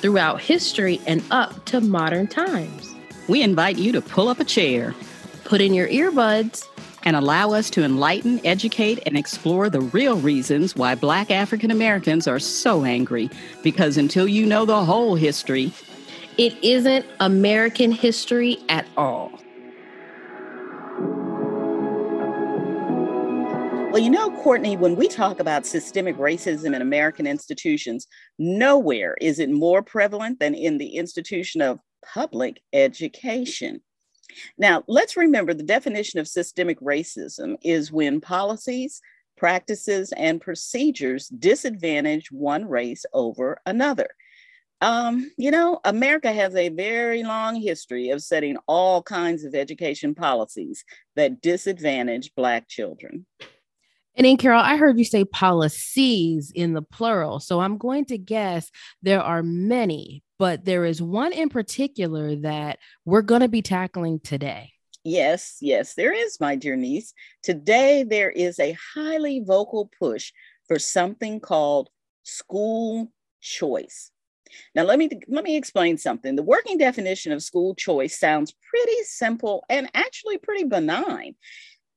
throughout history and up to modern times. We invite you to pull up a chair, put in your earbuds, and allow us to enlighten, educate, and explore the real reasons why Black African Americans are so angry. Because until you know the whole history, it isn't American history at all. Well, you know, Courtney, when we talk about systemic racism in American institutions, nowhere is it more prevalent than in the institution of public education. Now, let's remember the definition of systemic racism is when policies, practices, and procedures disadvantage one race over another. Um, you know, America has a very long history of setting all kinds of education policies that disadvantage Black children. And then, Carol, I heard you say policies in the plural. So I'm going to guess there are many, but there is one in particular that we're going to be tackling today. Yes, yes, there is, my dear niece. Today, there is a highly vocal push for something called school choice. Now, let me let me explain something. The working definition of school choice sounds pretty simple and actually pretty benign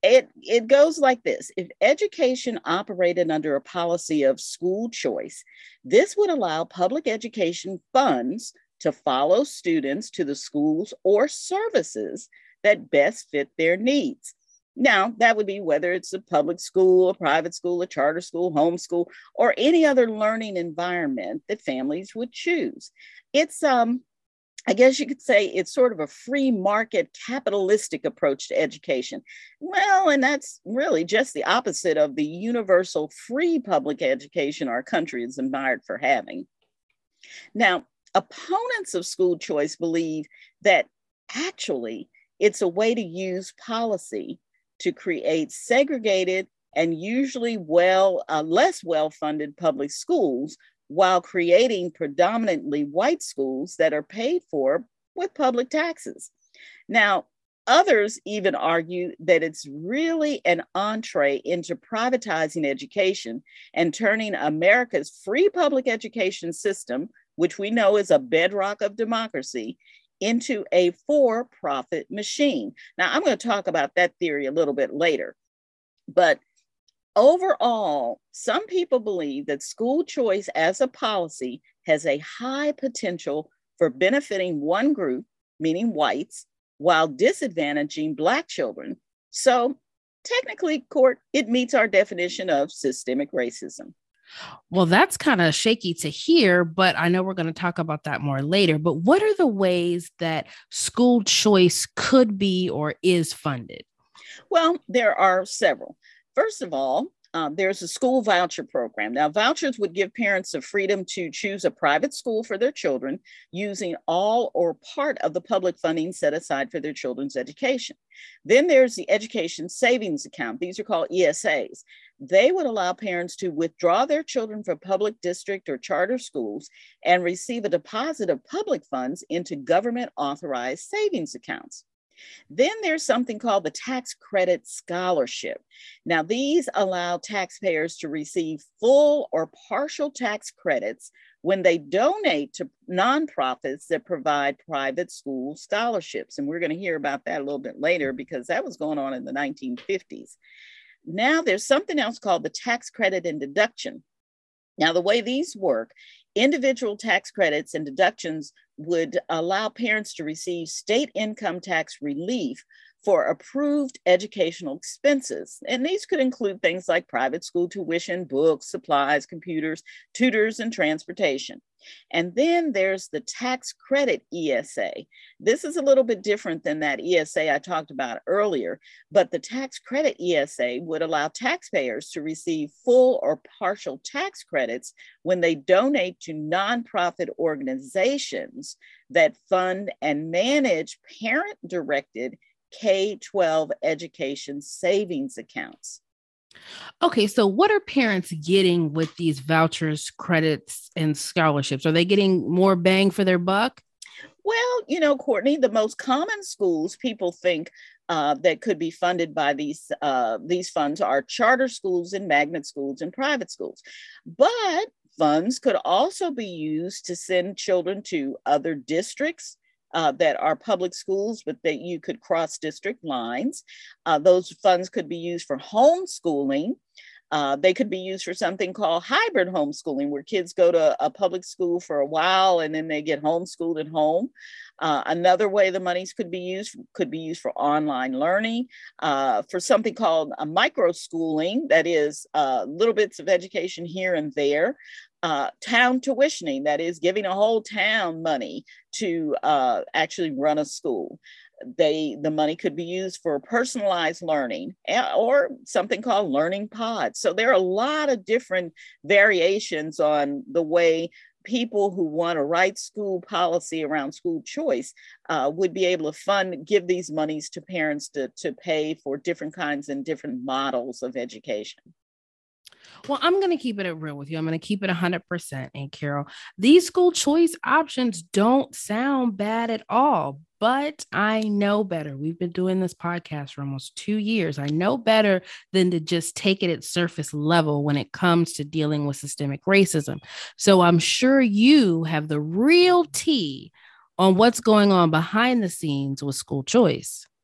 it it goes like this. If education operated under a policy of school choice this would allow public education funds to follow students to the schools or services that best fit their needs. Now that would be whether it's a public school a private school a charter school homeschool or any other learning environment that families would choose. It's um I guess you could say it's sort of a free market capitalistic approach to education. Well, and that's really just the opposite of the universal free public education our country is admired for having. Now, opponents of school choice believe that actually it's a way to use policy to create segregated and usually well uh, less well funded public schools while creating predominantly white schools that are paid for with public taxes. Now, others even argue that it's really an entree into privatizing education and turning America's free public education system, which we know is a bedrock of democracy, into a for profit machine. Now, I'm going to talk about that theory a little bit later. But Overall, some people believe that school choice as a policy has a high potential for benefiting one group, meaning whites, while disadvantaging Black children. So, technically, court, it meets our definition of systemic racism. Well, that's kind of shaky to hear, but I know we're going to talk about that more later. But what are the ways that school choice could be or is funded? Well, there are several. First of all, um, there's a school voucher program. Now, vouchers would give parents the freedom to choose a private school for their children using all or part of the public funding set aside for their children's education. Then there's the Education Savings Account. These are called ESAs. They would allow parents to withdraw their children from public district or charter schools and receive a deposit of public funds into government authorized savings accounts. Then there's something called the tax credit scholarship. Now, these allow taxpayers to receive full or partial tax credits when they donate to nonprofits that provide private school scholarships. And we're going to hear about that a little bit later because that was going on in the 1950s. Now, there's something else called the tax credit and deduction. Now, the way these work Individual tax credits and deductions would allow parents to receive state income tax relief for approved educational expenses. And these could include things like private school tuition, books, supplies, computers, tutors, and transportation. And then there's the tax credit ESA. This is a little bit different than that ESA I talked about earlier, but the tax credit ESA would allow taxpayers to receive full or partial tax credits when they donate to nonprofit organizations that fund and manage parent directed K 12 education savings accounts. Okay, so what are parents getting with these vouchers, credits, and scholarships? Are they getting more bang for their buck? Well, you know, Courtney, the most common schools people think uh, that could be funded by these uh, these funds are charter schools and magnet schools and private schools, but funds could also be used to send children to other districts uh, that are public schools, but that you could cross district lines. Uh, those funds could be used for homeschooling. Uh, they could be used for something called hybrid homeschooling, where kids go to a public school for a while and then they get homeschooled at home. Uh, another way the monies could be used could be used for online learning, uh, for something called a micro schooling, that is uh, little bits of education here and there uh, town tuitioning, that is giving a whole town money to uh, actually run a school. They the money could be used for personalized learning or something called learning pods. So there are a lot of different variations on the way people who want to write school policy around school choice uh, would be able to fund, give these monies to parents to, to pay for different kinds and different models of education. Well, I'm going to keep it real with you. I'm going to keep it 100%. And Carol, these school choice options don't sound bad at all, but I know better. We've been doing this podcast for almost two years. I know better than to just take it at surface level when it comes to dealing with systemic racism. So I'm sure you have the real tea on what's going on behind the scenes with school choice.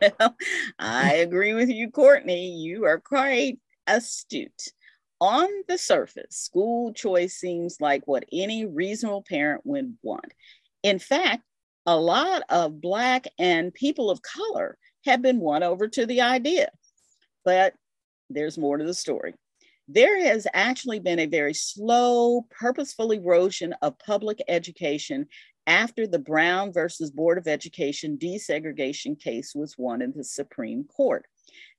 Well, I agree with you, Courtney. You are quite astute. On the surface, school choice seems like what any reasonable parent would want. In fact, a lot of Black and people of color have been won over to the idea. But there's more to the story. There has actually been a very slow, purposeful erosion of public education after the Brown versus Board of Education desegregation case was won in the Supreme Court.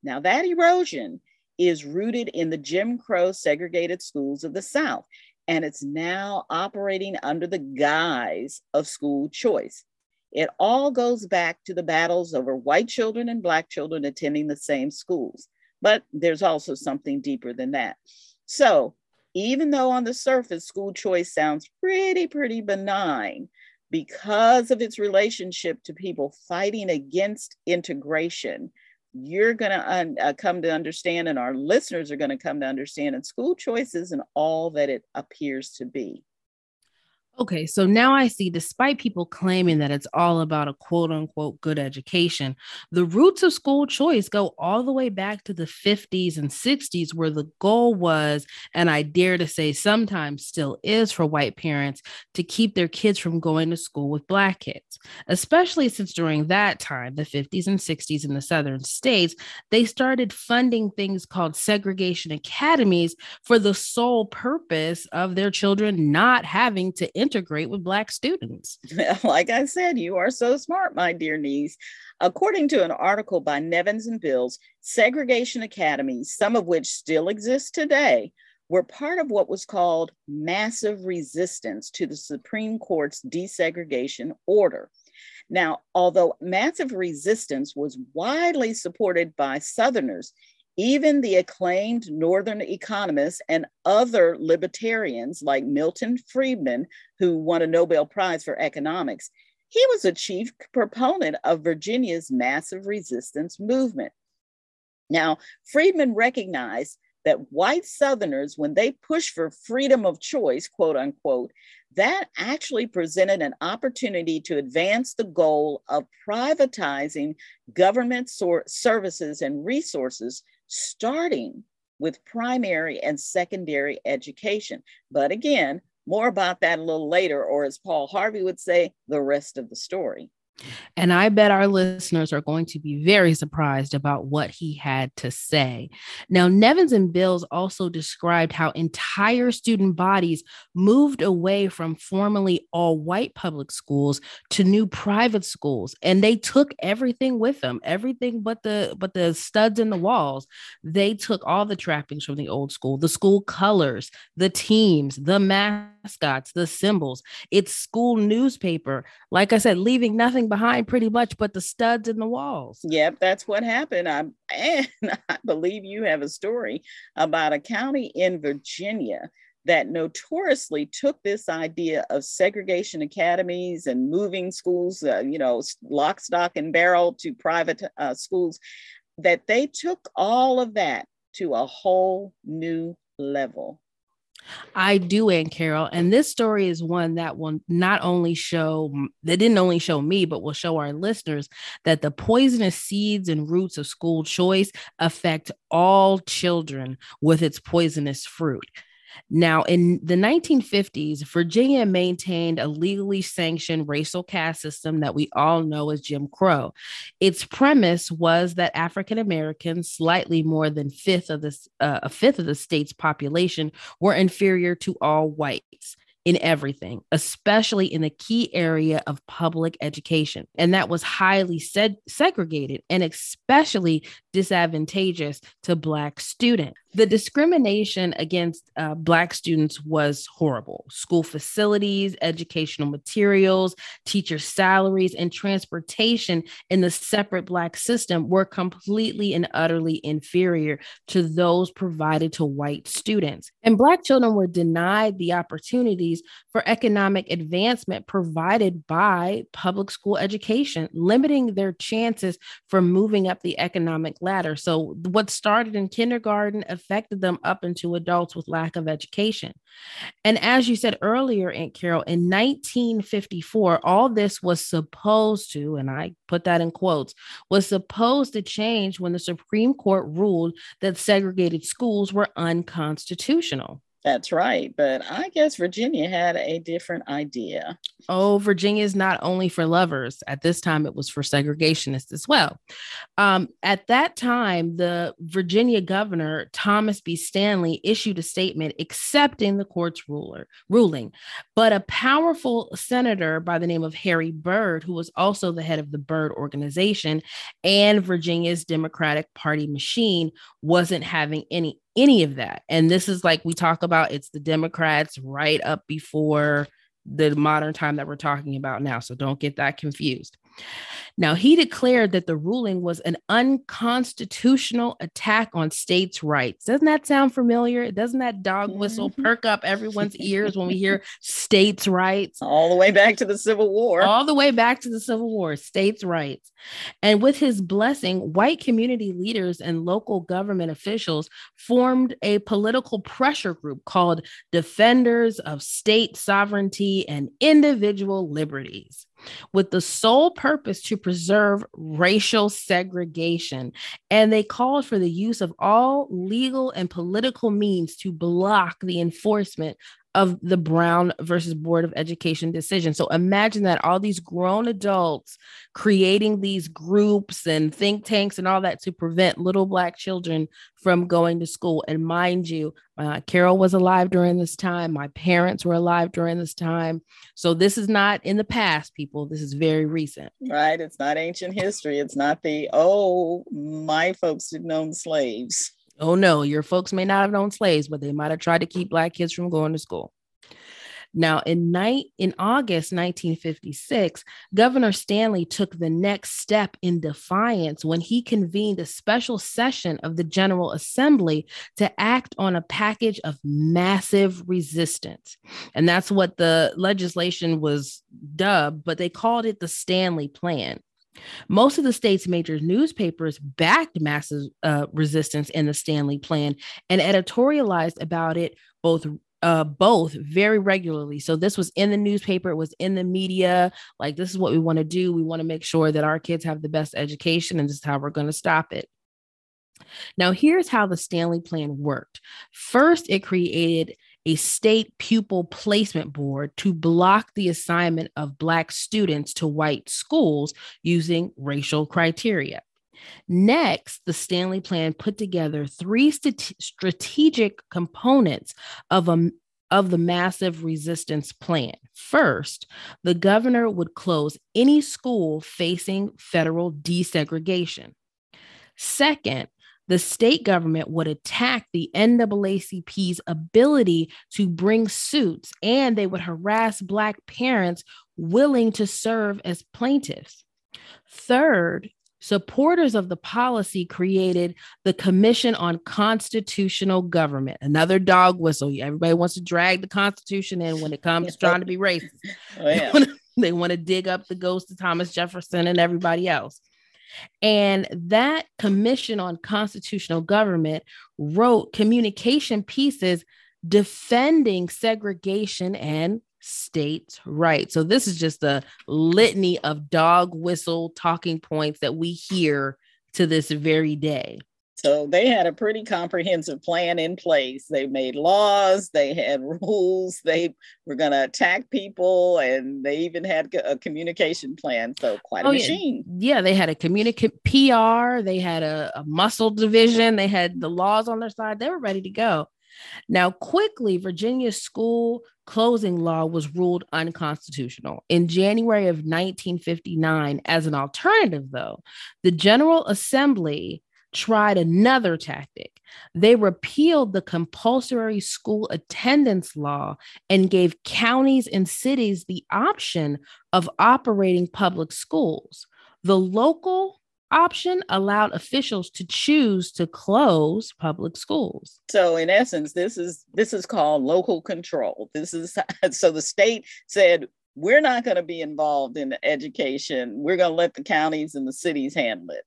Now, that erosion is rooted in the Jim Crow segregated schools of the South, and it's now operating under the guise of school choice. It all goes back to the battles over white children and Black children attending the same schools. But there's also something deeper than that. So, even though on the surface school choice sounds pretty, pretty benign, because of its relationship to people fighting against integration, you're going to un- uh, come to understand, and our listeners are going to come to understand, and school choices and all that it appears to be. Okay, so now I see, despite people claiming that it's all about a quote unquote good education, the roots of school choice go all the way back to the 50s and 60s, where the goal was, and I dare to say sometimes still is for white parents, to keep their kids from going to school with Black kids. Especially since during that time, the 50s and 60s in the Southern states, they started funding things called segregation academies for the sole purpose of their children not having to integrate with Black students. like I said, you are so smart, my dear niece. According to an article by Nevins and Bills, segregation academies, some of which still exist today, were part of what was called massive resistance to the Supreme Court's desegregation order. Now, although massive resistance was widely supported by Southerners, even the acclaimed Northern economists and other libertarians like Milton Friedman, who won a Nobel Prize for economics, he was a chief proponent of Virginia's massive resistance movement. Now, Friedman recognized that white Southerners, when they pushed for freedom of choice, quote unquote, that actually presented an opportunity to advance the goal of privatizing government services and resources starting with primary and secondary education. But again, more about that a little later, or as Paul Harvey would say, the rest of the story. And I bet our listeners are going to be very surprised about what he had to say. Now, Nevins and Bills also described how entire student bodies moved away from formerly all white public schools to new private schools and they took everything with them everything but the but the studs in the walls. They took all the trappings from the old school the school colors the teams the mascots the symbols. It's school newspaper. Like i said leaving nothing behind pretty much but the studs in the walls. Yep, that's what happened. I, and I believe you have a story about a county in Virginia that notoriously took this idea of segregation academies and moving schools, uh, you know, lock, stock, and barrel to private uh, schools, that they took all of that to a whole new level. I do, Aunt Carol. And this story is one that will not only show, that didn't only show me, but will show our listeners that the poisonous seeds and roots of school choice affect all children with its poisonous fruit. Now, in the 1950s, Virginia maintained a legally sanctioned racial caste system that we all know as Jim Crow. Its premise was that African Americans, slightly more than fifth of the, uh, a fifth of the state's population, were inferior to all whites in everything, especially in the key area of public education. And that was highly seg- segregated and especially disadvantageous to Black students. The discrimination against uh, Black students was horrible. School facilities, educational materials, teacher salaries, and transportation in the separate Black system were completely and utterly inferior to those provided to white students. And Black children were denied the opportunities for economic advancement provided by public school education, limiting their chances for moving up the economic ladder. So, what started in kindergarten affected them up into adults with lack of education. And as you said earlier, Aunt Carol, in 1954, all this was supposed to, and I put that in quotes, was supposed to change when the Supreme Court ruled that segregated schools were unconstitutional. That's right. But I guess Virginia had a different idea. Oh, Virginia is not only for lovers. At this time, it was for segregationists as well. Um, at that time, the Virginia governor, Thomas B. Stanley, issued a statement accepting the court's ruler, ruling. But a powerful senator by the name of Harry Byrd, who was also the head of the Byrd organization and Virginia's Democratic Party machine, wasn't having any any of that. And this is like we talk about it's the Democrats right up before the modern time that we're talking about now. So don't get that confused. Now, he declared that the ruling was an unconstitutional attack on states' rights. Doesn't that sound familiar? Doesn't that dog whistle mm-hmm. perk up everyone's ears when we hear states' rights? All the way back to the Civil War. All the way back to the Civil War, states' rights. And with his blessing, white community leaders and local government officials formed a political pressure group called Defenders of State Sovereignty and Individual Liberties with the sole purpose to preserve racial segregation. And they called for the use of all legal and political means to block the enforcement of the Brown versus Board of Education decision. So imagine that all these grown adults creating these groups and think tanks and all that to prevent little Black children from going to school. And mind you, uh, Carol was alive during this time. My parents were alive during this time. So this is not in the past, people. This is very recent. Right. It's not ancient history. It's not the, oh, my folks didn't own slaves. Oh no, your folks may not have known slaves, but they might have tried to keep black kids from going to school. Now, in night in August 1956, Governor Stanley took the next step in defiance when he convened a special session of the General Assembly to act on a package of massive resistance. And that's what the legislation was dubbed, but they called it the Stanley Plan. Most of the state's major newspapers backed massive uh, resistance in the Stanley Plan and editorialized about it both uh, both very regularly. So this was in the newspaper, it was in the media. Like, this is what we want to do. We want to make sure that our kids have the best education, and this is how we're going to stop it. Now, here's how the Stanley Plan worked. First, it created a state pupil placement board to block the assignment of Black students to white schools using racial criteria. Next, the Stanley Plan put together three st- strategic components of a of the massive resistance plan. First, the governor would close any school facing federal desegregation. Second, the state government would attack the NAACP's ability to bring suits and they would harass Black parents willing to serve as plaintiffs. Third, supporters of the policy created the Commission on Constitutional Government, another dog whistle. Everybody wants to drag the Constitution in when it comes to trying to be racist. Oh, yeah. they want to dig up the ghost of Thomas Jefferson and everybody else. And that Commission on Constitutional Government wrote communication pieces defending segregation and states' rights. So this is just a litany of dog whistle talking points that we hear to this very day. So they had a pretty comprehensive plan in place. They made laws, they had rules, they were going to attack people, and they even had a communication plan. So quite a oh, machine. Yeah. yeah, they had a communicate PR, they had a, a muscle division, they had the laws on their side. They were ready to go. Now, quickly, Virginia's school closing law was ruled unconstitutional. In January of 1959, as an alternative, though, the General Assembly tried another tactic. They repealed the compulsory school attendance law and gave counties and cities the option of operating public schools. The local option allowed officials to choose to close public schools. So in essence this is this is called local control. This is so the state said we're not going to be involved in education. We're going to let the counties and the cities handle it.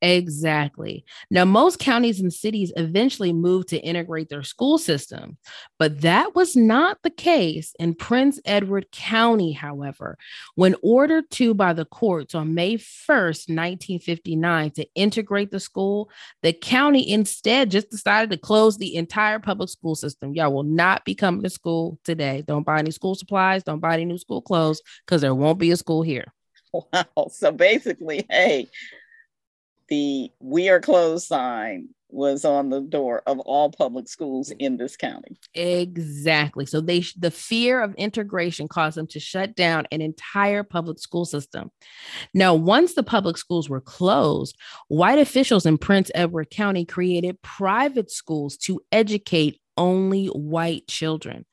Exactly. Now, most counties and cities eventually moved to integrate their school system, but that was not the case in Prince Edward County, however. When ordered to by the courts on May 1st, 1959, to integrate the school, the county instead just decided to close the entire public school system. Y'all will not be coming to school today. Don't buy any school supplies, don't buy any new school clothes because there won't be a school here. Wow. So basically, hey, the we are closed sign was on the door of all public schools in this county. Exactly. So they the fear of integration caused them to shut down an entire public school system. Now, once the public schools were closed, white officials in Prince Edward County created private schools to educate only white children.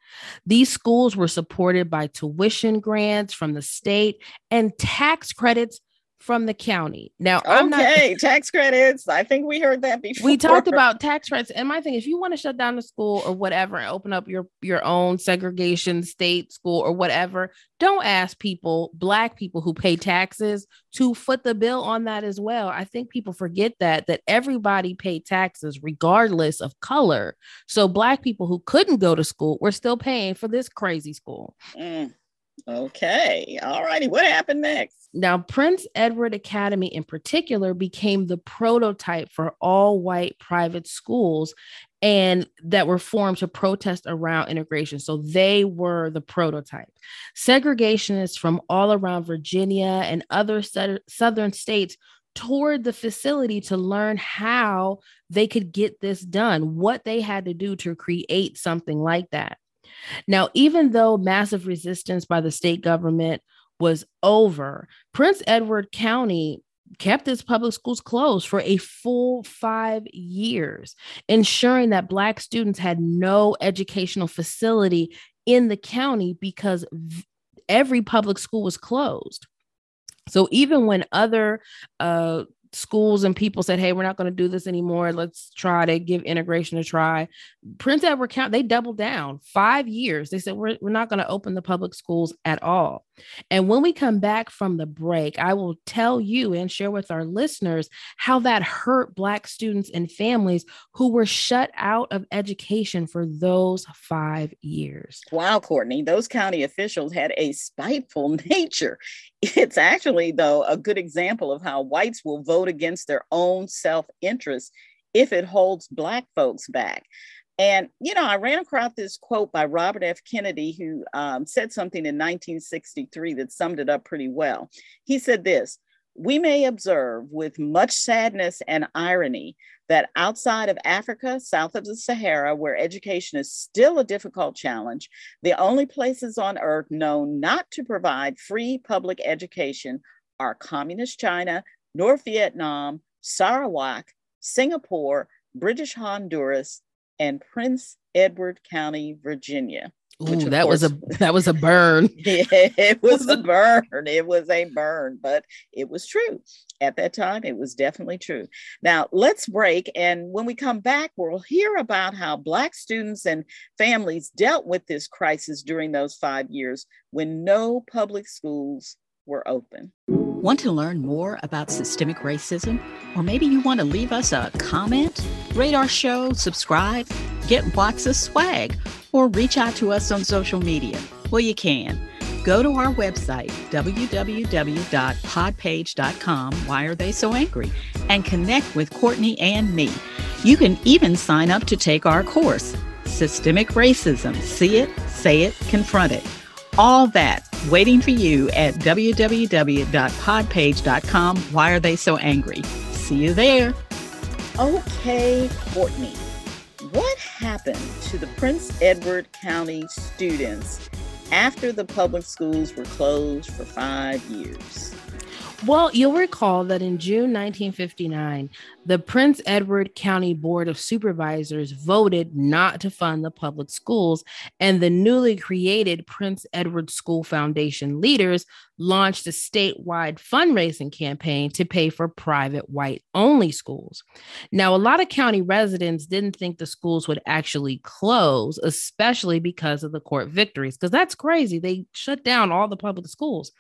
These schools were supported by tuition grants from the state and tax credits from the county. Now, okay, I'm not tax credits. I think we heard that before. We talked about tax credits, and my thing is, if you want to shut down the school or whatever, and open up your your own segregation state school or whatever, don't ask people, black people who pay taxes, to foot the bill on that as well. I think people forget that that everybody paid taxes regardless of color. So black people who couldn't go to school were still paying for this crazy school. Mm. Okay. All righty. What happened next? Now, Prince Edward Academy in particular became the prototype for all white private schools and that were formed to protest around integration. So they were the prototype. Segregationists from all around Virginia and other southern states toured the facility to learn how they could get this done, what they had to do to create something like that. Now, even though massive resistance by the state government was over, Prince Edward County kept its public schools closed for a full five years, ensuring that Black students had no educational facility in the county because every public school was closed. So even when other uh, schools and people said, "Hey, we're not going to do this anymore. Let's try to give integration a try." Prince Edward County they doubled down. Five years, they said, "We're we're not going to open the public schools at all." And when we come back from the break, I will tell you and share with our listeners how that hurt Black students and families who were shut out of education for those five years. Wow, Courtney, those county officials had a spiteful nature. It's actually, though, a good example of how whites will vote against their own self interest if it holds Black folks back. And, you know, I ran across this quote by Robert F. Kennedy, who um, said something in 1963 that summed it up pretty well. He said this We may observe with much sadness and irony that outside of Africa, south of the Sahara, where education is still a difficult challenge, the only places on earth known not to provide free public education are communist China, North Vietnam, Sarawak, Singapore, British Honduras, and Prince Edward County, Virginia. Ooh, that course, was a that was a burn. yeah, it was a burn. It was a burn, but it was true. At that time, it was definitely true. Now, let's break. And when we come back, we'll hear about how Black students and families dealt with this crisis during those five years when no public schools were open. Want to learn more about systemic racism? Or maybe you want to leave us a comment? Rate our show, subscribe, get of swag, or reach out to us on social media. Well, you can. Go to our website, www.podpage.com, Why Are They So Angry, and connect with Courtney and me. You can even sign up to take our course, Systemic Racism See It, Say It, Confront It. All that waiting for you at www.podpage.com. Why are they so angry? See you there. Okay, Courtney, what happened to the Prince Edward County students after the public schools were closed for five years? Well, you'll recall that in June 1959, the Prince Edward County Board of Supervisors voted not to fund the public schools, and the newly created Prince Edward School Foundation leaders launched a statewide fundraising campaign to pay for private white only schools. Now, a lot of county residents didn't think the schools would actually close, especially because of the court victories, because that's crazy. They shut down all the public schools.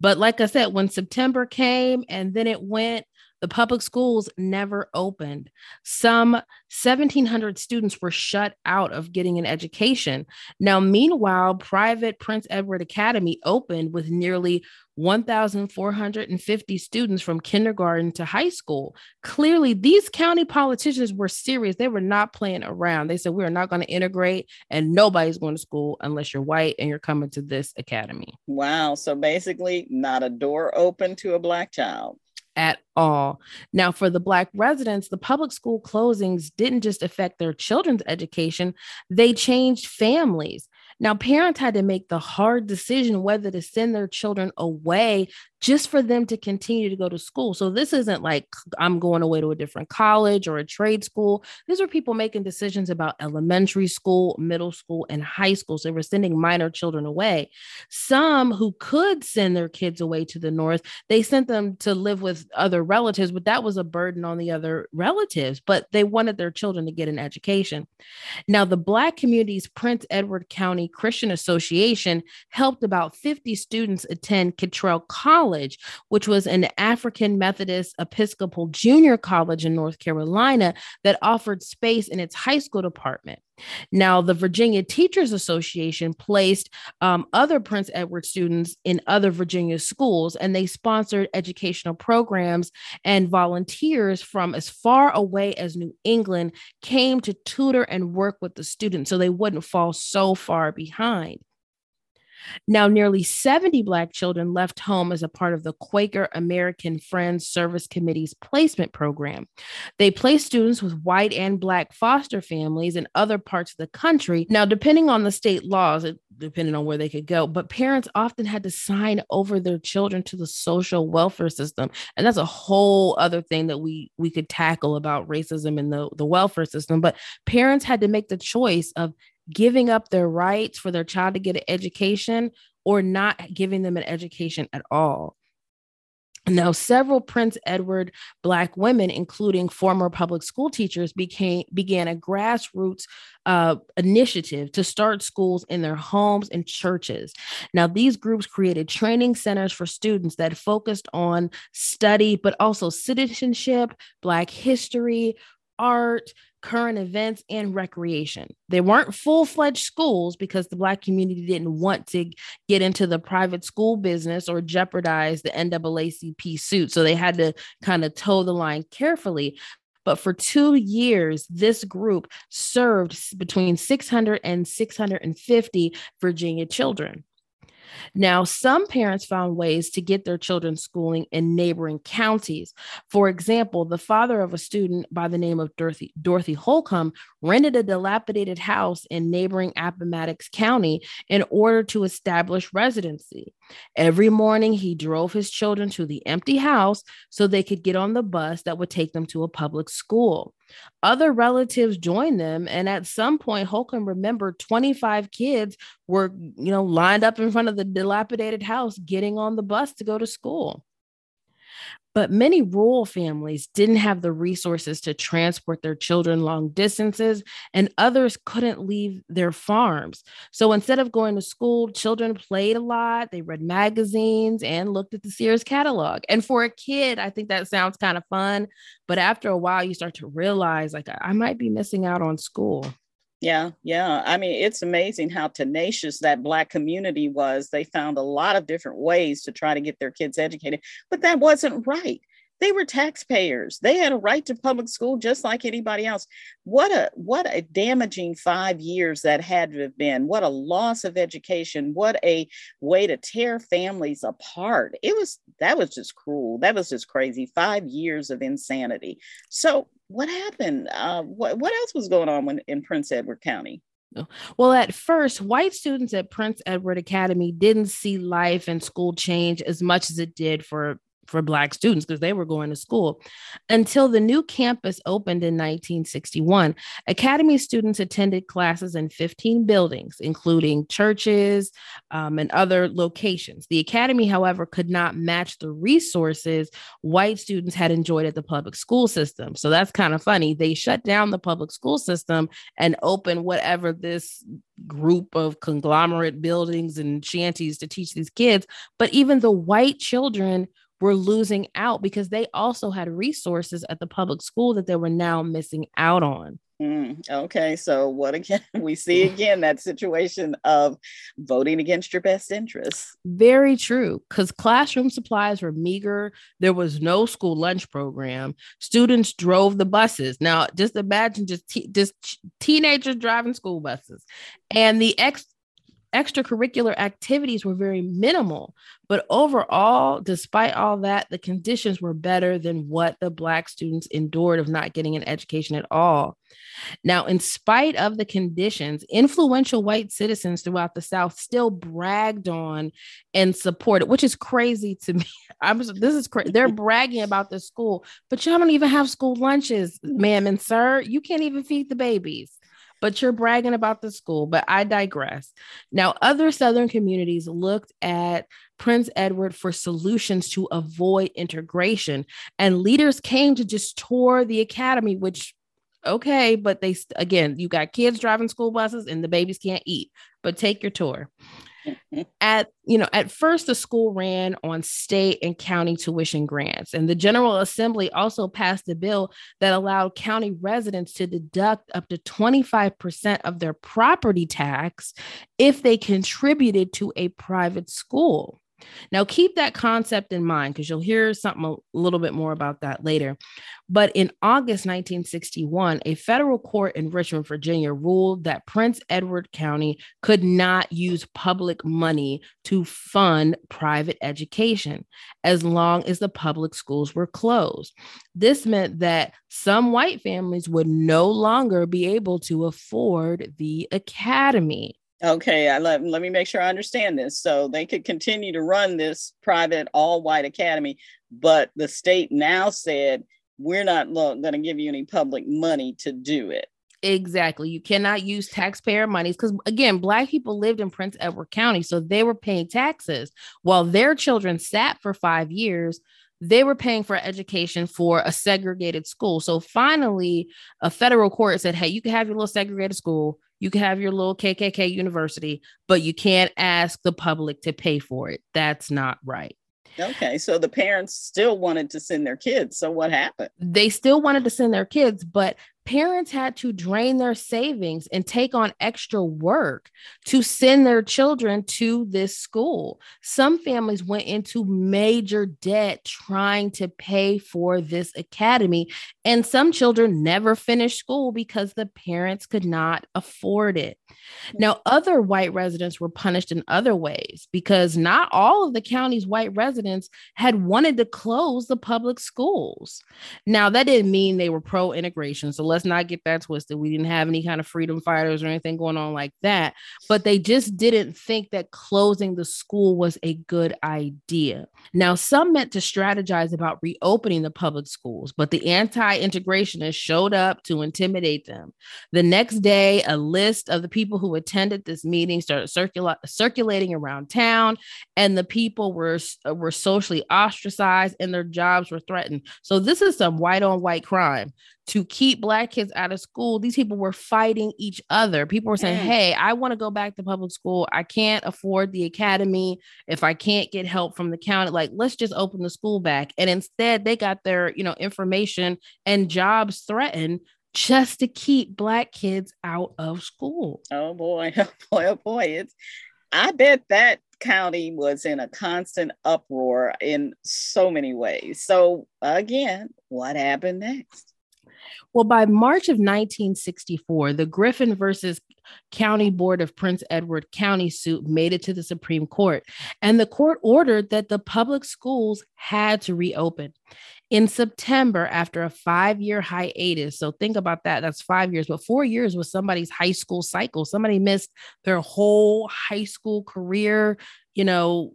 But like I said, when September came and then it went, the public schools never opened. Some 1,700 students were shut out of getting an education. Now, meanwhile, private Prince Edward Academy opened with nearly 1,450 students from kindergarten to high school. Clearly, these county politicians were serious. They were not playing around. They said, We are not going to integrate, and nobody's going to school unless you're white and you're coming to this academy. Wow. So basically, not a door open to a Black child at all. Now, for the Black residents, the public school closings didn't just affect their children's education, they changed families. Now, parents had to make the hard decision whether to send their children away just for them to continue to go to school. So this isn't like I'm going away to a different college or a trade school. These are people making decisions about elementary school, middle school, and high school. So they were sending minor children away. Some who could send their kids away to the north, they sent them to live with other relatives, but that was a burden on the other relatives. But they wanted their children to get an education. Now, the Black community's Prince Edward County Christian Association helped about 50 students attend Kittrell College College, which was an African Methodist Episcopal junior college in North Carolina that offered space in its high school department. Now, the Virginia Teachers Association placed um, other Prince Edward students in other Virginia schools, and they sponsored educational programs and volunteers from as far away as New England came to tutor and work with the students so they wouldn't fall so far behind. Now, nearly 70 Black children left home as a part of the Quaker American Friends Service Committee's placement program. They placed students with white and Black foster families in other parts of the country. Now, depending on the state laws, depending on where they could go, but parents often had to sign over their children to the social welfare system. And that's a whole other thing that we we could tackle about racism in the, the welfare system. But parents had to make the choice of giving up their rights for their child to get an education or not giving them an education at all. Now, several Prince Edward Black women, including former public school teachers, became began a grassroots uh, initiative to start schools in their homes and churches. Now, these groups created training centers for students that focused on study, but also citizenship, Black history, art, current events, and recreation. They weren't full fledged schools because the Black community didn't want to get into the private school business or jeopardize the NAACP suit. So they had to kind of toe the line carefully. But for two years, this group served between 600 and 650 Virginia children. Now, some parents found ways to get their children schooling in neighboring counties. For example, the father of a student by the name of Dorothy, Dorothy Holcomb rented a dilapidated house in neighboring Appomattox County in order to establish residency. Every morning, he drove his children to the empty house so they could get on the bus that would take them to a public school. Other relatives joined them, and at some point, Holcomb remembered 25 kids were, you know, lined up in front of the dilapidated house getting on the bus to go to school. But many rural families didn't have the resources to transport their children long distances, and others couldn't leave their farms. So instead of going to school, children played a lot, they read magazines and looked at the Sears catalog. And for a kid, I think that sounds kind of fun. But after a while, you start to realize, like, I might be missing out on school. Yeah, yeah. I mean, it's amazing how tenacious that Black community was. They found a lot of different ways to try to get their kids educated, but that wasn't right. They were taxpayers. They had a right to public school just like anybody else. What a what a damaging 5 years that had to have been. What a loss of education. What a way to tear families apart. It was that was just cruel. That was just crazy. 5 years of insanity. So, what happened? Uh, what what else was going on when, in Prince Edward County? Well, at first, white students at Prince Edward Academy didn't see life and school change as much as it did for for Black students because they were going to school. Until the new campus opened in 1961, Academy students attended classes in 15 buildings, including churches um, and other locations. The Academy, however, could not match the resources white students had enjoyed at the public school system. So that's kind of funny. They shut down the public school system and opened whatever this group of conglomerate buildings and shanties to teach these kids. But even the white children were losing out because they also had resources at the public school that they were now missing out on. Mm, okay, so what again? We see again that situation of voting against your best interests. Very true, because classroom supplies were meager. There was no school lunch program. Students drove the buses. Now, just imagine just te- just teenagers driving school buses, and the ex extracurricular activities were very minimal. But overall, despite all that, the conditions were better than what the Black students endured of not getting an education at all. Now, in spite of the conditions, influential white citizens throughout the South still bragged on and supported, which is crazy to me. I'm this is crazy. They're bragging about the school, but y'all don't even have school lunches, ma'am and sir. You can't even feed the babies but you're bragging about the school. But I digress. Now, other Southern communities looked at Prince Edward for solutions to avoid integration, and leaders came to just tour the academy, which okay, but they again, you got kids driving school buses and the babies can't eat, but take your tour at you know at first the school ran on state and county tuition grants and the general assembly also passed a bill that allowed county residents to deduct up to 25% of their property tax if they contributed to a private school now, keep that concept in mind because you'll hear something a little bit more about that later. But in August 1961, a federal court in Richmond, Virginia ruled that Prince Edward County could not use public money to fund private education as long as the public schools were closed. This meant that some white families would no longer be able to afford the academy. Okay, I let, let me make sure I understand this. So they could continue to run this private all white academy, but the state now said, we're not going to give you any public money to do it. Exactly. You cannot use taxpayer monies because, again, Black people lived in Prince Edward County, so they were paying taxes while their children sat for five years. They were paying for education for a segregated school. So finally, a federal court said, Hey, you can have your little segregated school you can have your little KKK university, but you can't ask the public to pay for it. That's not right. Okay, so the parents still wanted to send their kids. So what happened? They still wanted to send their kids, but parents had to drain their savings and take on extra work to send their children to this school. Some families went into major debt trying to pay for this academy, and some children never finished school because the parents could not afford it. Mm. Now, other white residents were punished in other ways because not all of the county's white residents had wanted to close the public schools. Now, that didn't mean they were pro integration. So let's not get that twisted. We didn't have any kind of freedom fighters or anything going on like that, but they just didn't think that closing the school was a good idea. Now, some meant to strategize about reopening the public schools, but the anti integrationists showed up to intimidate them. The next day, a list of the people who attended this meeting started circula- circulating around town, and the people were, were socially ostracized and their jobs were threatened. So, this is some white on white crime to keep black kids out of school these people were fighting each other. People were saying hey i want to go back to public school. I can't afford the academy. If i can't get help from the county like let's just open the school back. And instead they got their you know information and jobs threatened just to keep black kids out of school. Oh boy. Oh boy. Oh boy. It's i bet that county was in a constant uproar in so many ways. So again what happened next well, by March of 1964, the Griffin versus County Board of Prince Edward County suit made it to the Supreme Court, and the court ordered that the public schools had to reopen. In September, after a five year hiatus, so think about that, that's five years, but four years was somebody's high school cycle. Somebody missed their whole high school career, you know,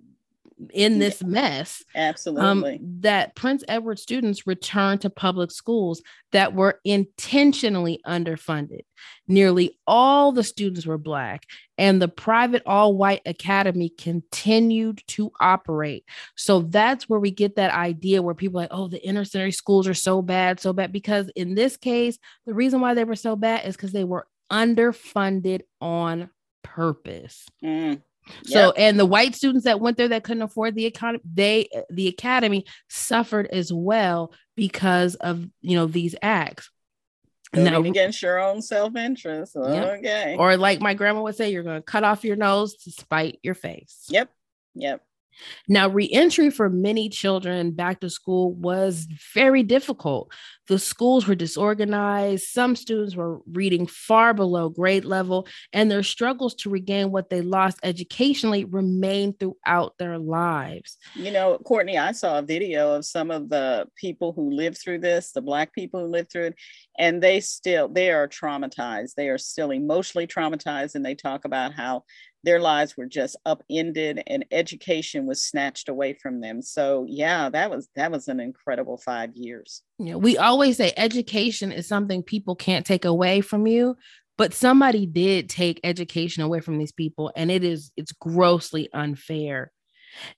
in this mess. Um, Absolutely. Um, that Prince Edward students returned to public schools that were intentionally underfunded. Nearly all the students were Black, and the private all white academy continued to operate. So that's where we get that idea where people like, oh, the inner city schools are so bad, so bad. Because in this case, the reason why they were so bad is because they were underfunded on purpose. Mm. So, yep. and the white students that went there that couldn't afford the economy, they the academy suffered as well because of you know these acts. Now, against your own self interest. Okay. Yep. Or like my grandma would say, you're going to cut off your nose to spite your face. Yep. Yep. Now, reentry for many children back to school was very difficult. The schools were disorganized, some students were reading far below grade level, and their struggles to regain what they lost educationally remained throughout their lives. You know, Courtney, I saw a video of some of the people who lived through this, the Black people who lived through it, and they still they are traumatized. They are still emotionally traumatized, and they talk about how their lives were just upended and education was snatched away from them. So yeah that was that was an incredible five years. Yeah we always say education is something people can't take away from you but somebody did take education away from these people and it is it's grossly unfair.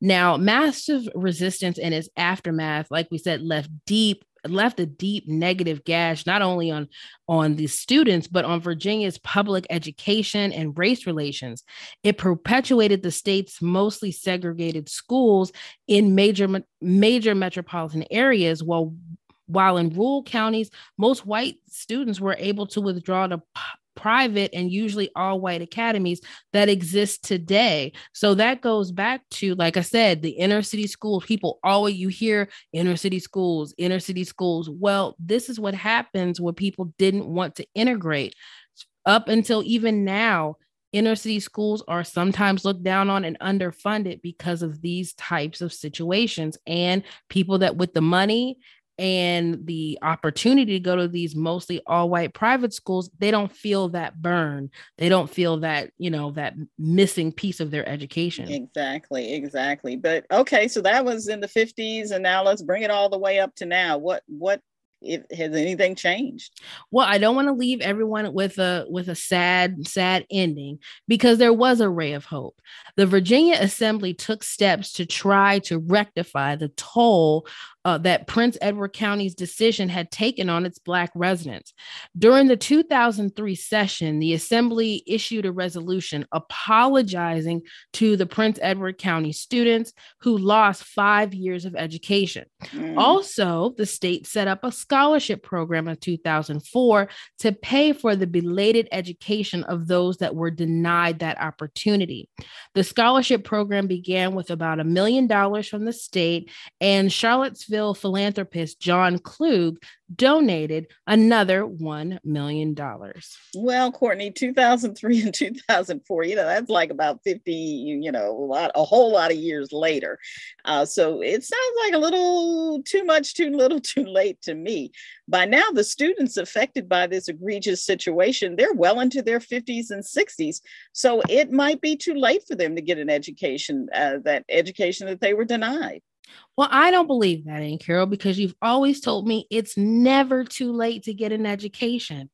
Now massive resistance and its aftermath like we said left deep left a deep negative gash not only on on the students but on Virginia's public education and race relations. It perpetuated the state's mostly segregated schools in major major metropolitan areas while while in rural counties most white students were able to withdraw to private and usually all white academies that exist today. So that goes back to, like I said, the inner city schools. People always, you hear inner city schools, inner city schools. Well, this is what happens when people didn't want to integrate. Up until even now, inner city schools are sometimes looked down on and underfunded because of these types of situations and people that with the money and the opportunity to go to these mostly all white private schools they don't feel that burn. They don't feel that you know that missing piece of their education. Exactly exactly. But okay so that was in the 50s and now let's bring it all the way up to now. What what if has anything changed? Well i don't want to leave everyone with a with a sad sad ending because there was a ray of hope. The virginia assembly took steps to try to rectify the toll uh, that Prince Edward County's decision had taken on its Black residents. During the 2003 session, the Assembly issued a resolution apologizing to the Prince Edward County students who lost five years of education. Mm. Also, the state set up a scholarship program in 2004 to pay for the belated education of those that were denied that opportunity. The scholarship program began with about a million dollars from the state, and Charlottesville philanthropist John Kluge donated another $1 million. Well, Courtney, 2003 and 2004, you know, that's like about 50, you know, a lot, a whole lot of years later. Uh, so it sounds like a little too much, too little, too late to me. By now, the students affected by this egregious situation, they're well into their 50s and 60s. So it might be too late for them to get an education, uh, that education that they were denied. Well, I don't believe that, Aunt Carol, because you've always told me it's never too late to get an education.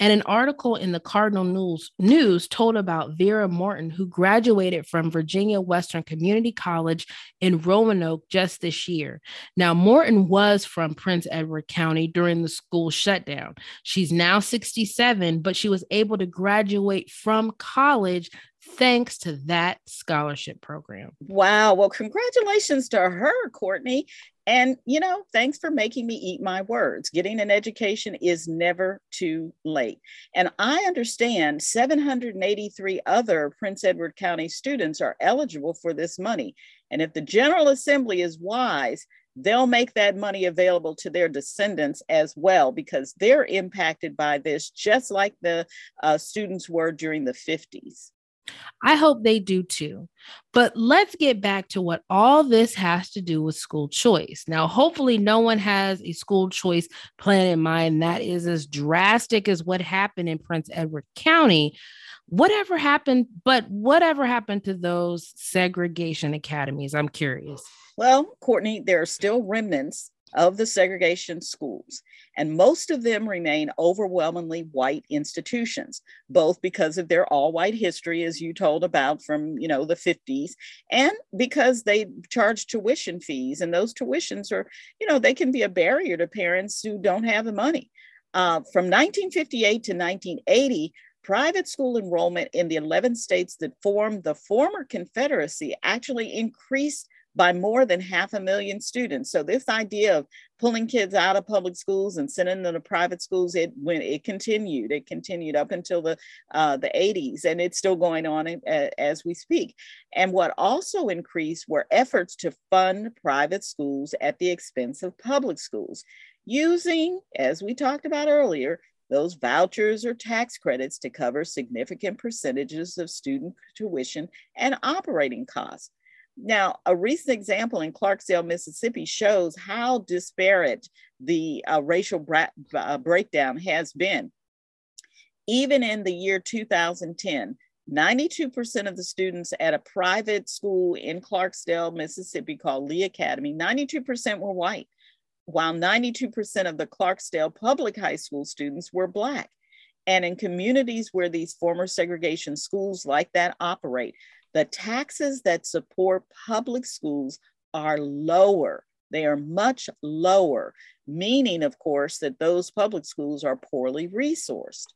And an article in the Cardinal News, News told about Vera Morton, who graduated from Virginia Western Community College in Roanoke just this year. Now, Morton was from Prince Edward County during the school shutdown. She's now 67, but she was able to graduate from college thanks to that scholarship program. Wow. Well, congratulations to her, Courtney. And, you know, thanks for making me eat my words. Getting an education is never too late. And I understand 783 other Prince Edward County students are eligible for this money. And if the General Assembly is wise, they'll make that money available to their descendants as well because they're impacted by this just like the uh, students were during the 50s. I hope they do too. But let's get back to what all this has to do with school choice. Now, hopefully, no one has a school choice plan in mind that is as drastic as what happened in Prince Edward County. Whatever happened, but whatever happened to those segregation academies? I'm curious. Well, Courtney, there are still remnants of the segregation schools, and most of them remain overwhelmingly white institutions, both because of their all white history, as you told about from you know the 50s, and because they charge tuition fees, and those tuitions are, you know, they can be a barrier to parents who don't have the money. Uh, from 1958 to 1980, private school enrollment in the 11 states that formed the former Confederacy actually increased by more than half a million students. So this idea of pulling kids out of public schools and sending them to private schools, it when it continued, it continued up until the uh, the 80s, and it's still going on as we speak. And what also increased were efforts to fund private schools at the expense of public schools, using, as we talked about earlier, those vouchers or tax credits to cover significant percentages of student tuition and operating costs. Now, a recent example in Clarksdale, Mississippi shows how disparate the uh, racial bra- uh, breakdown has been. Even in the year 2010, 92% of the students at a private school in Clarksdale, Mississippi called Lee Academy, 92% were white, while 92% of the Clarksdale public high school students were Black. And in communities where these former segregation schools like that operate, the taxes that support public schools are lower. They are much lower, meaning, of course, that those public schools are poorly resourced.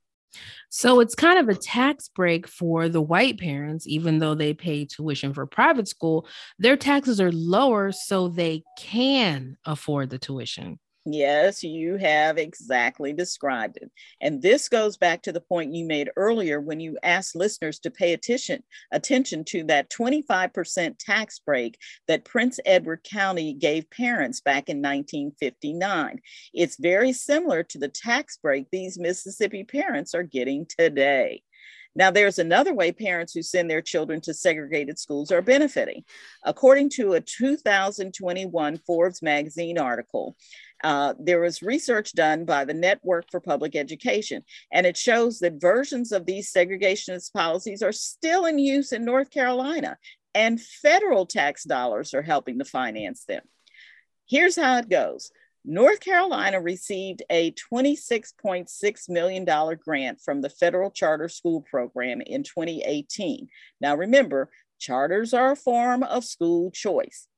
So it's kind of a tax break for the white parents, even though they pay tuition for private school, their taxes are lower so they can afford the tuition. Yes, you have exactly described it. And this goes back to the point you made earlier when you asked listeners to pay attention, attention to that 25% tax break that Prince Edward County gave parents back in 1959. It's very similar to the tax break these Mississippi parents are getting today. Now, there's another way parents who send their children to segregated schools are benefiting. According to a 2021 Forbes magazine article, uh, there was research done by the Network for Public Education, and it shows that versions of these segregationist policies are still in use in North Carolina, and federal tax dollars are helping to finance them. Here's how it goes North Carolina received a $26.6 million grant from the Federal Charter School Program in 2018. Now, remember, charters are a form of school choice.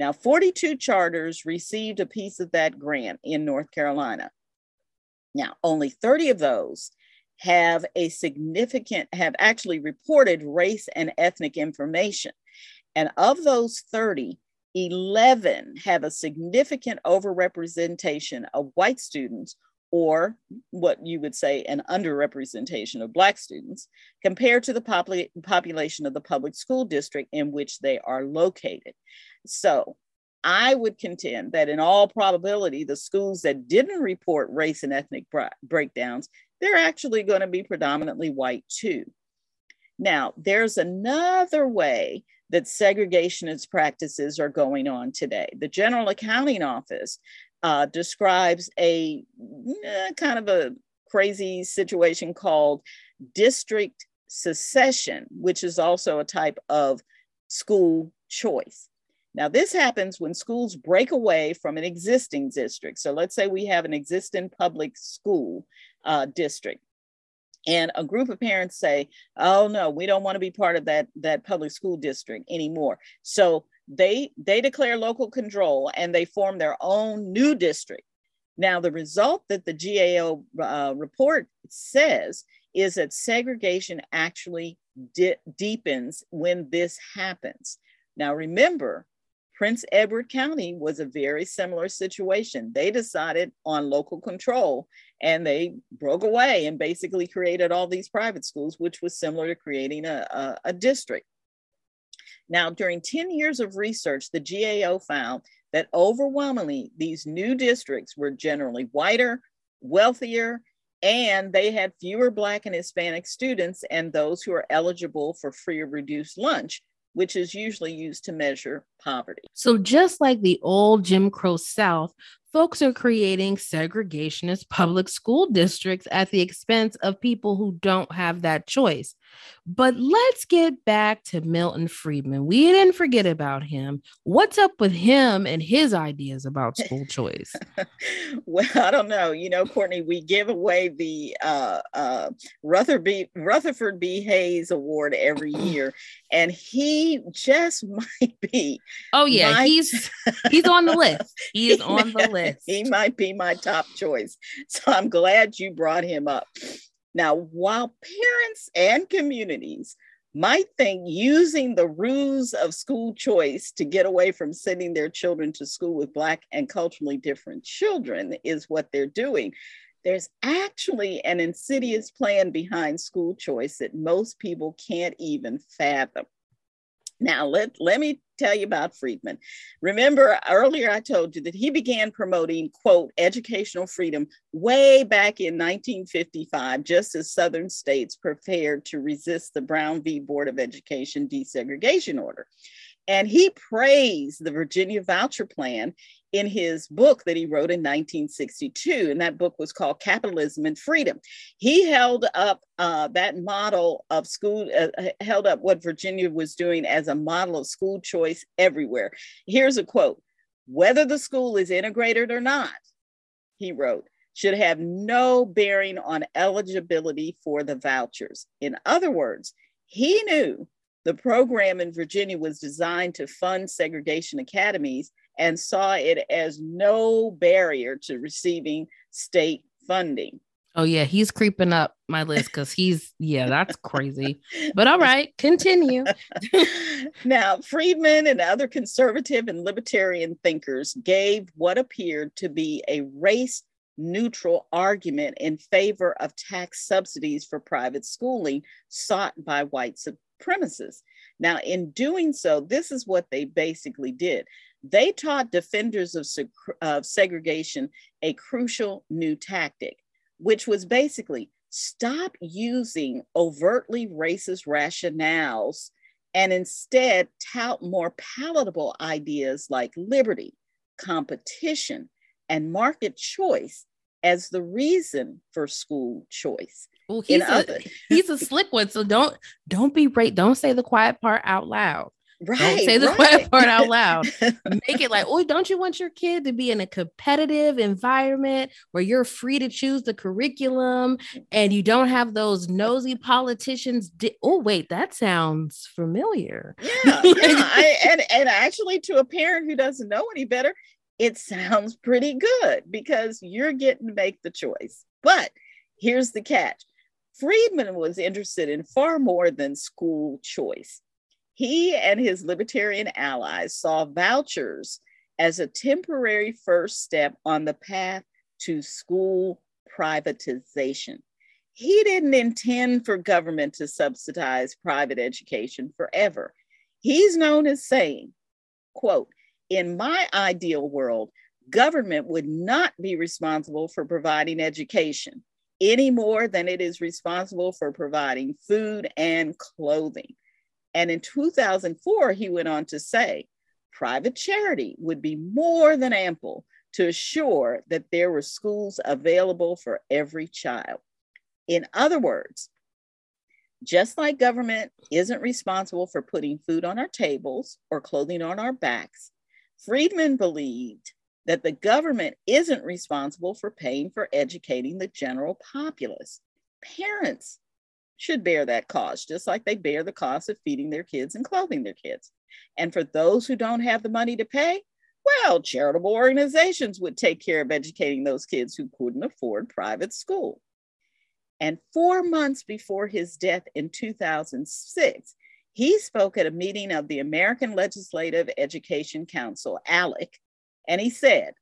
Now, 42 charters received a piece of that grant in North Carolina. Now, only 30 of those have a significant, have actually reported race and ethnic information. And of those 30, 11 have a significant overrepresentation of white students or what you would say an underrepresentation of Black students compared to the popul- population of the public school district in which they are located. So I would contend that in all probability, the schools that didn't report race and ethnic breakdowns, they're actually going to be predominantly white too. Now, there's another way that segregationist practices are going on today. The General Accounting Office uh, describes a eh, kind of a crazy situation called district secession, which is also a type of school choice. Now, this happens when schools break away from an existing district. So, let's say we have an existing public school uh, district and a group of parents say oh no we don't want to be part of that that public school district anymore so they they declare local control and they form their own new district now the result that the gao uh, report says is that segregation actually di- deepens when this happens now remember Prince Edward County was a very similar situation. They decided on local control and they broke away and basically created all these private schools, which was similar to creating a, a, a district. Now, during 10 years of research, the GAO found that overwhelmingly these new districts were generally whiter, wealthier, and they had fewer Black and Hispanic students and those who are eligible for free or reduced lunch which is usually used to measure poverty. So, just like the old Jim Crow South, folks are creating segregationist public school districts at the expense of people who don't have that choice. But let's get back to Milton Friedman. We didn't forget about him. What's up with him and his ideas about school choice? well, I don't know. You know, Courtney, we give away the uh, uh, Rutherford, B, Rutherford B. Hayes Award every year, and he just might be. Oh yeah, my... he's he's on the list. He is on the list. He might be my top choice. So I'm glad you brought him up. Now, while parents and communities might think using the rules of school choice to get away from sending their children to school with Black and culturally different children is what they're doing, there's actually an insidious plan behind school choice that most people can't even fathom. Now, let, let me tell you about Friedman. Remember earlier I told you that he began promoting, quote, educational freedom way back in 1955, just as Southern states prepared to resist the Brown v. Board of Education desegregation order. And he praised the Virginia Voucher Plan in his book that he wrote in 1962. And that book was called Capitalism and Freedom. He held up uh, that model of school, uh, held up what Virginia was doing as a model of school choice everywhere. Here's a quote Whether the school is integrated or not, he wrote, should have no bearing on eligibility for the vouchers. In other words, he knew the program in Virginia was designed to fund segregation academies and saw it as no barrier to receiving state funding. Oh yeah, he's creeping up my list because he's yeah, that's crazy. But all right, continue. now, Friedman and other conservative and libertarian thinkers gave what appeared to be a race neutral argument in favor of tax subsidies for private schooling sought by white supremacists. Now, in doing so, this is what they basically did. They taught defenders of, of segregation a crucial new tactic, which was basically stop using overtly racist rationales and instead tout more palatable ideas like liberty, competition, and market choice as the reason for school choice. Well, he's, a, he's a slick one, so don't don't be right. Don't say the quiet part out loud. Right. Don't say the right. quiet part out loud. Make it like, oh, don't you want your kid to be in a competitive environment where you're free to choose the curriculum and you don't have those nosy politicians? Di- oh, wait, that sounds familiar. yeah, yeah. I, and and actually, to a parent who doesn't know any better, it sounds pretty good because you're getting to make the choice. But here's the catch: Friedman was interested in far more than school choice. He and his libertarian allies saw vouchers as a temporary first step on the path to school privatization. He didn't intend for government to subsidize private education forever. He's known as saying, quote, in my ideal world, government would not be responsible for providing education any more than it is responsible for providing food and clothing. And in 2004, he went on to say, private charity would be more than ample to assure that there were schools available for every child. In other words, just like government isn't responsible for putting food on our tables or clothing on our backs, Friedman believed that the government isn't responsible for paying for educating the general populace. Parents should bear that cost, just like they bear the cost of feeding their kids and clothing their kids. And for those who don't have the money to pay, well, charitable organizations would take care of educating those kids who couldn't afford private school. And four months before his death in 2006, he spoke at a meeting of the American Legislative Education Council, ALEC, and he said,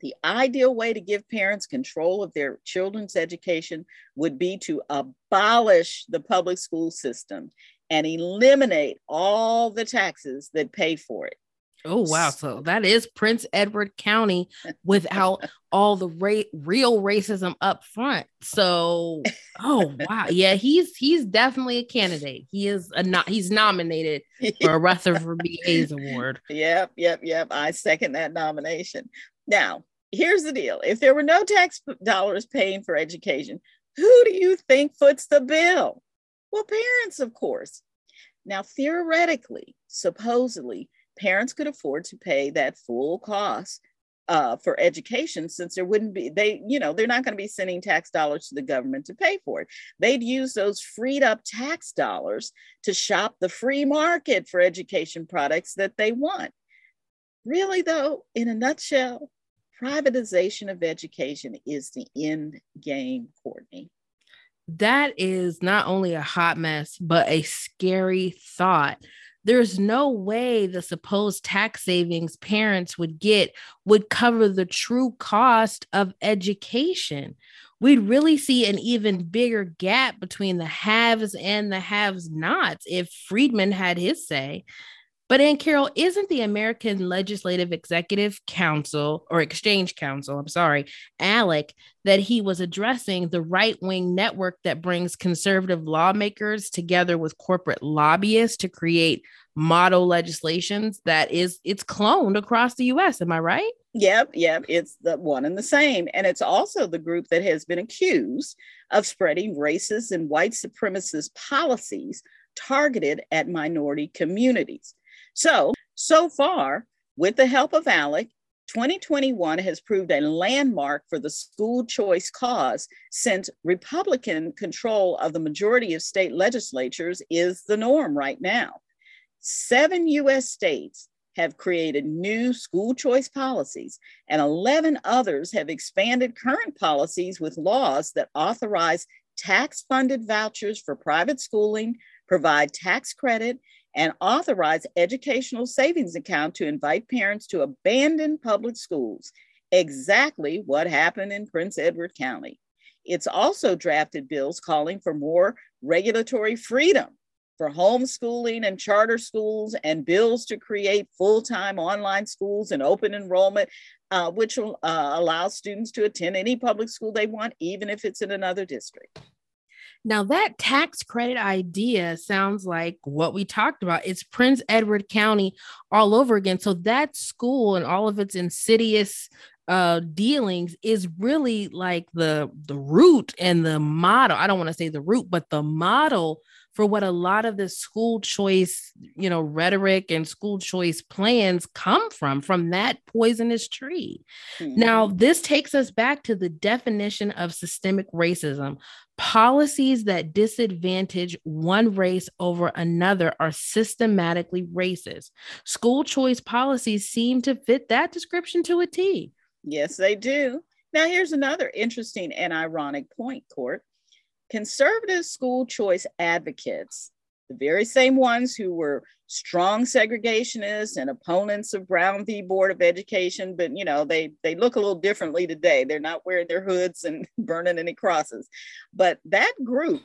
the ideal way to give parents control of their children's education would be to abolish the public school system and eliminate all the taxes that pay for it. Oh wow! So that is Prince Edward County without all the ra- real racism up front. So, oh wow, yeah, he's he's definitely a candidate. He is a not he's nominated for a Rutherford B. Hayes Award. Yep, yep, yep. I second that nomination. Now, here's the deal: if there were no tax dollars paying for education, who do you think foots the bill? Well, parents, of course. Now, theoretically, supposedly parents could afford to pay that full cost uh, for education since there wouldn't be they you know they're not going to be sending tax dollars to the government to pay for it they'd use those freed up tax dollars to shop the free market for education products that they want really though in a nutshell privatization of education is the end game courtney that is not only a hot mess but a scary thought there's no way the supposed tax savings parents would get would cover the true cost of education. We'd really see an even bigger gap between the haves and the haves nots if Friedman had his say. But Aunt Carol, isn't the American Legislative Executive Council or Exchange Council, I'm sorry, ALEC, that he was addressing the right wing network that brings conservative lawmakers together with corporate lobbyists to create model legislations that is it's cloned across the US, am I right? Yep, yep, it's the one and the same. And it's also the group that has been accused of spreading racist and white supremacist policies targeted at minority communities. So, so far, with the help of ALEC, 2021 has proved a landmark for the school choice cause since Republican control of the majority of state legislatures is the norm right now. Seven US states have created new school choice policies, and 11 others have expanded current policies with laws that authorize tax funded vouchers for private schooling, provide tax credit, and authorize educational savings account to invite parents to abandon public schools, exactly what happened in Prince Edward County. It's also drafted bills calling for more regulatory freedom for homeschooling and charter schools and bills to create full-time online schools and open enrollment, uh, which will uh, allow students to attend any public school they want, even if it's in another district. Now, that tax credit idea sounds like what we talked about. It's Prince Edward County all over again. So, that school and all of its insidious uh, dealings is really like the the root and the model. I don't want to say the root, but the model for what a lot of the school choice, you know, rhetoric and school choice plans come from, from that poisonous tree. Mm-hmm. Now, this takes us back to the definition of systemic racism. Policies that disadvantage one race over another are systematically racist. School choice policies seem to fit that description to a T. Yes, they do. Now, here's another interesting and ironic point, Court. Conservative school choice advocates, the very same ones who were strong segregationists and opponents of Brown v. Board of Education, but you know, they they look a little differently today. They're not wearing their hoods and burning any crosses. But that group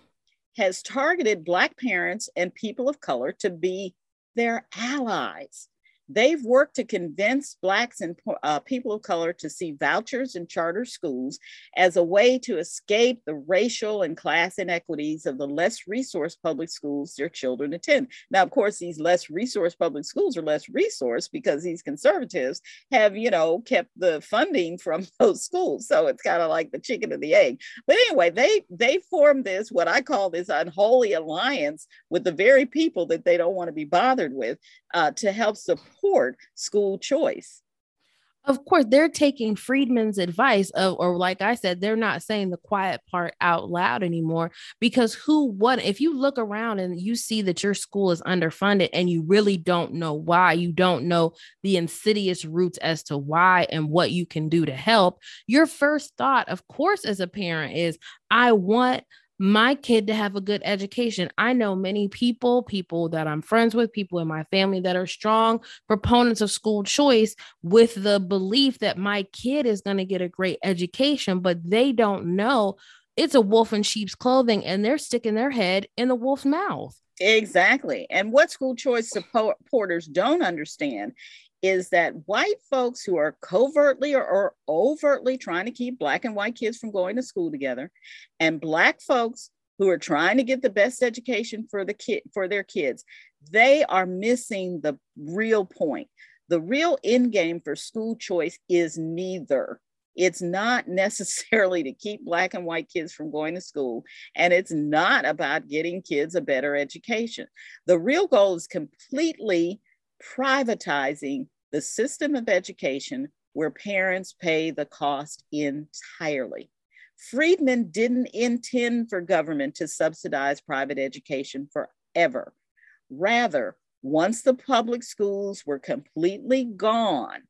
has targeted Black parents and people of color to be their allies. They've worked to convince Blacks and uh, people of color to see vouchers and charter schools as a way to escape the racial and class inequities of the less resourced public schools their children attend. Now, of course, these less resourced public schools are less resourced because these conservatives have, you know, kept the funding from those schools. So it's kind of like the chicken and the egg. But anyway, they they formed this, what I call this unholy alliance with the very people that they don't want to be bothered with uh, to help support school choice. Of course, they're taking Friedman's advice of, or like I said, they're not saying the quiet part out loud anymore because who what if you look around and you see that your school is underfunded and you really don't know why, you don't know the insidious roots as to why and what you can do to help, your first thought, of course, as a parent is, I want my kid to have a good education. I know many people, people that I'm friends with, people in my family that are strong proponents of school choice with the belief that my kid is going to get a great education, but they don't know it's a wolf in sheep's clothing and they're sticking their head in the wolf's mouth. Exactly. And what school choice supporters don't understand is that white folks who are covertly or, or, overtly trying to keep black and white kids from going to school together and black folks who are trying to get the best education for the kid for their kids they are missing the real point. The real end game for school choice is neither. It's not necessarily to keep black and white kids from going to school and it's not about getting kids a better education. The real goal is completely privatizing the system of education where parents pay the cost entirely. Friedman didn't intend for government to subsidize private education forever. Rather, once the public schools were completely gone,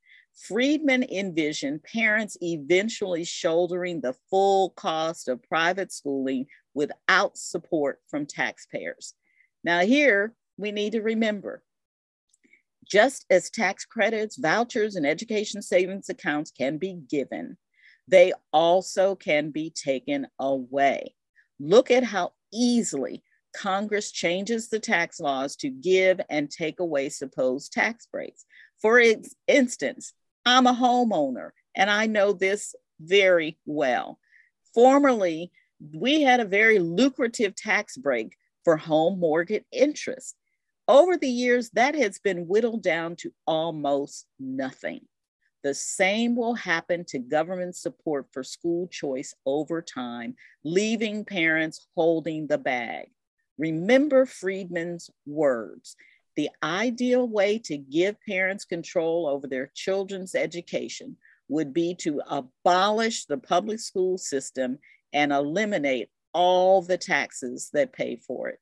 Friedman envisioned parents eventually shouldering the full cost of private schooling without support from taxpayers. Now, here we need to remember just as tax credits, vouchers, and education savings accounts can be given, they also can be taken away. Look at how easily Congress changes the tax laws to give and take away supposed tax breaks. For instance, I'm a homeowner and I know this very well. Formerly, we had a very lucrative tax break for home mortgage interest. Over the years, that has been whittled down to almost nothing. The same will happen to government support for school choice over time, leaving parents holding the bag. Remember Friedman's words. The ideal way to give parents control over their children's education would be to abolish the public school system and eliminate all the taxes that pay for it.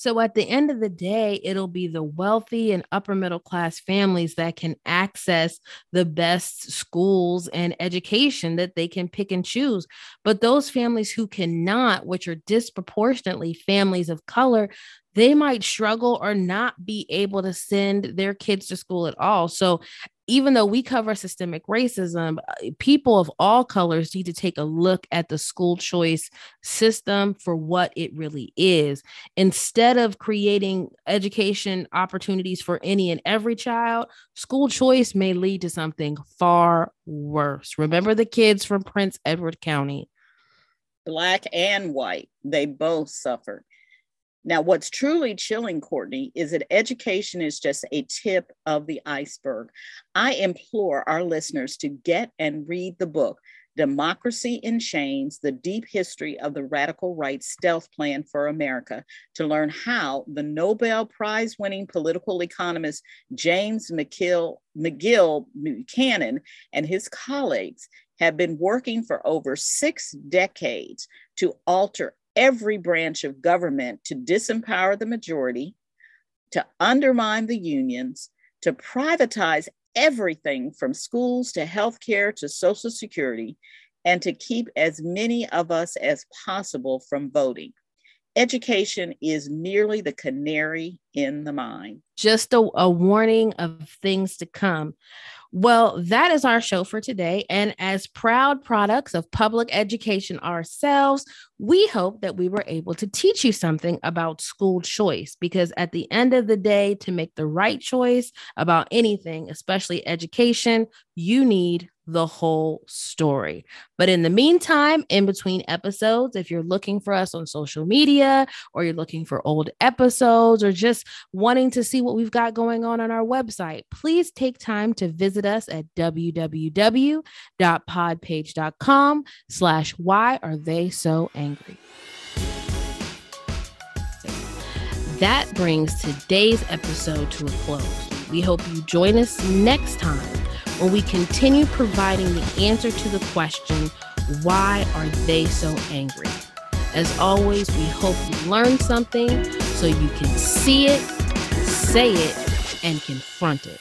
So at the end of the day, it'll be the wealthy and upper middle class families that can access the best schools and education that they can pick and choose. But those families who cannot, which are disproportionately families of color, they might struggle or not be able to send their kids to school at all. So even though we cover systemic racism, uh, people of all colors need to take a look at the school choice system for what it really is. Instead of creating education opportunities for any and every child, school choice may lead to something far worse. Remember the kids from Prince Edward County. Black and white, they both suffered. Now, what's truly chilling, Courtney, is that education is just a tip of the iceberg. I implore our listeners to get and read the book, Democracy in Chains The Deep History of the Radical Right Stealth Plan for America to learn how the Nobel Prize winning political economist James McGill, McGill Buchanan and his colleagues have been working for over six decades to alter every branch of government to disempower the majority, to undermine the unions, to privatize everything from schools to healthcare to Social Security, and to keep as many of us as possible from voting. Education is nearly the canary in the mine. Just a, a warning of things to come. Well, that is our show for today. And as proud products of public education ourselves, we hope that we were able to teach you something about school choice because at the end of the day, to make the right choice about anything, especially education, you need the whole story. But in the meantime, in between episodes, if you're looking for us on social media or you're looking for old episodes or just wanting to see what we've got going on on our website, please take time to visit us at www.podpage.com slash why are they so angry. That brings today's episode to a close. We hope you join us next time when we continue providing the answer to the question, why are they so angry? As always, we hope you learned something so you can see it, say it, and confront it.